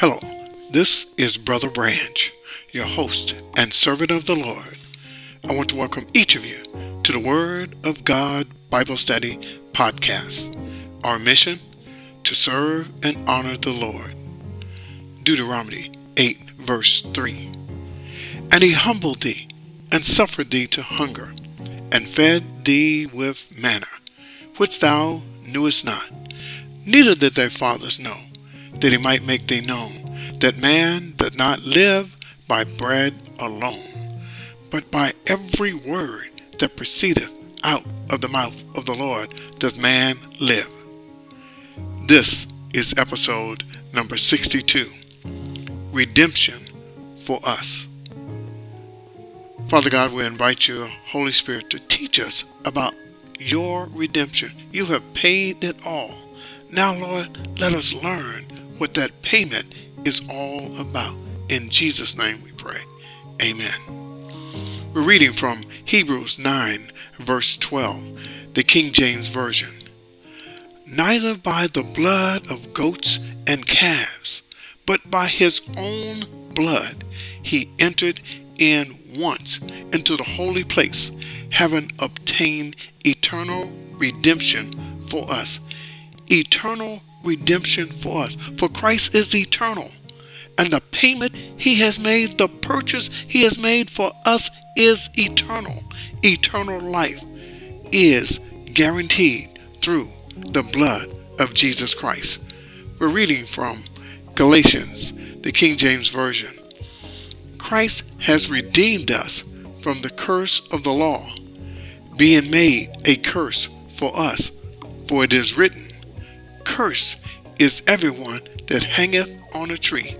Hello, this is Brother Branch, your host and servant of the Lord. I want to welcome each of you to the Word of God Bible Study podcast. Our mission to serve and honor the Lord. Deuteronomy 8, verse 3. And he humbled thee, and suffered thee to hunger, and fed thee with manna, which thou knewest not, neither did thy fathers know that he might make thee known that man doth not live by bread alone, but by every word that proceedeth out of the mouth of the Lord doth man live. This is episode number 62 Redemption for Us. Father God, we invite you, Holy Spirit, to teach us about your redemption. You have paid it all. Now, Lord, let us learn what that payment is all about. In Jesus' name we pray. Amen. We're reading from Hebrews 9, verse 12, the King James Version. Neither by the blood of goats and calves, but by his own blood he entered in once into the holy place, having obtained eternal redemption for us. Eternal redemption for us. For Christ is eternal. And the payment he has made, the purchase he has made for us is eternal. Eternal life is guaranteed through the blood of Jesus Christ. We're reading from Galatians, the King James Version. Christ has redeemed us from the curse of the law, being made a curse for us. For it is written, Curse is everyone that hangeth on a tree.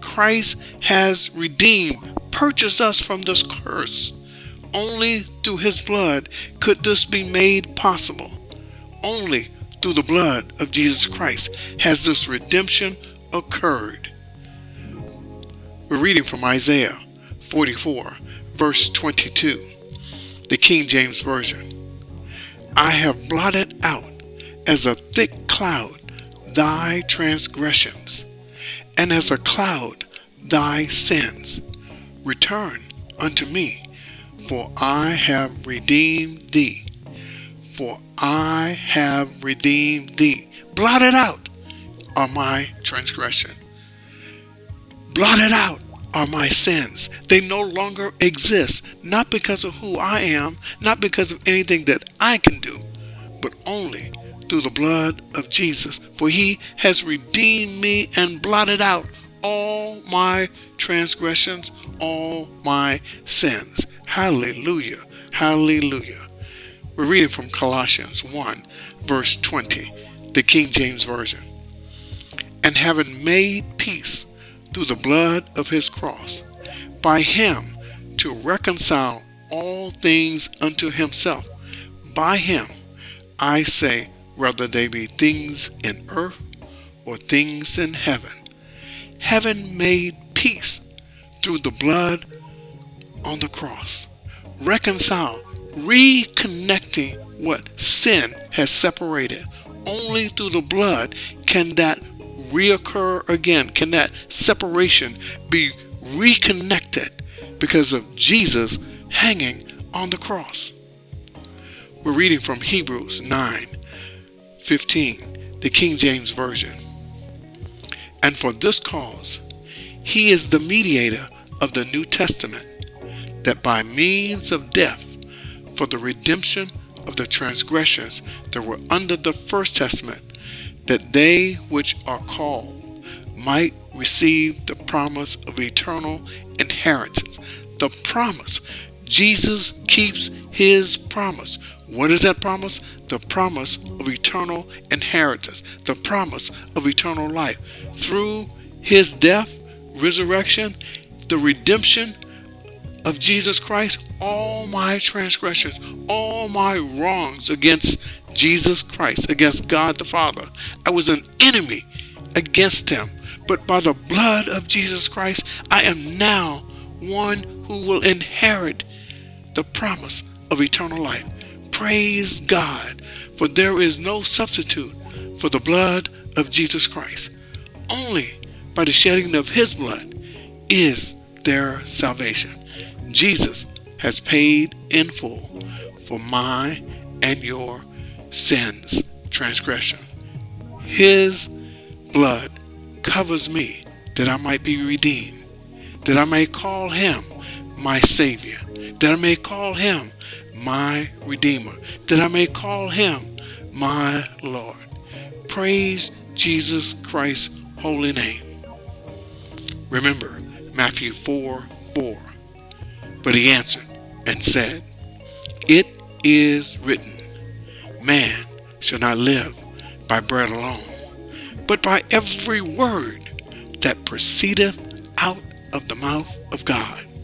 Christ has redeemed, purchased us from this curse. Only through his blood could this be made possible. Only through the blood of Jesus Christ has this redemption occurred. We're reading from Isaiah 44, verse 22, the King James Version. I have blotted out as a thick cloud thy transgressions, and as a cloud thy sins. Return unto me, for I have redeemed thee. For I have redeemed thee. Blotted out are my transgression. Blotted out are my sins. They no longer exist, not because of who I am, not because of anything that I can do, but only through the blood of Jesus. For he has redeemed me and blotted out all my transgressions, all my sins. Hallelujah. Hallelujah. We're reading from Colossians 1, verse 20, the King James Version. And having made peace through the blood of his cross, by him to reconcile all things unto himself. By him, I say, whether they be things in earth or things in heaven, Heaven made peace through the blood on the cross, reconcile, reconnecting what sin has separated. Only through the blood can that reoccur again, can that separation be reconnected because of Jesus hanging on the cross. We're reading from Hebrews 9 15, the King James Version. And for this cause, he is the mediator of the New Testament, that by means of death, for the redemption of the transgressions that were under the First Testament, that they which are called might receive the promise of eternal inheritance. The promise. Jesus keeps his promise. What is that promise? The promise of eternal inheritance, the promise of eternal life. Through his death, resurrection, the redemption of Jesus Christ, all my transgressions, all my wrongs against Jesus Christ, against God the Father, I was an enemy against him. But by the blood of Jesus Christ, I am now one who will inherit the promise of eternal life. Praise God, for there is no substitute for the blood of Jesus Christ. Only by the shedding of his blood is there salvation. Jesus has paid in full for my and your sins, transgression. His blood covers me that I might be redeemed, that I may call him my Savior, that I may call him my Redeemer, that I may call him my Lord. Praise Jesus Christ's holy name. Remember Matthew 4 4. But he answered and said, It is written, Man shall not live by bread alone, but by every word that proceedeth out of the mouth of God.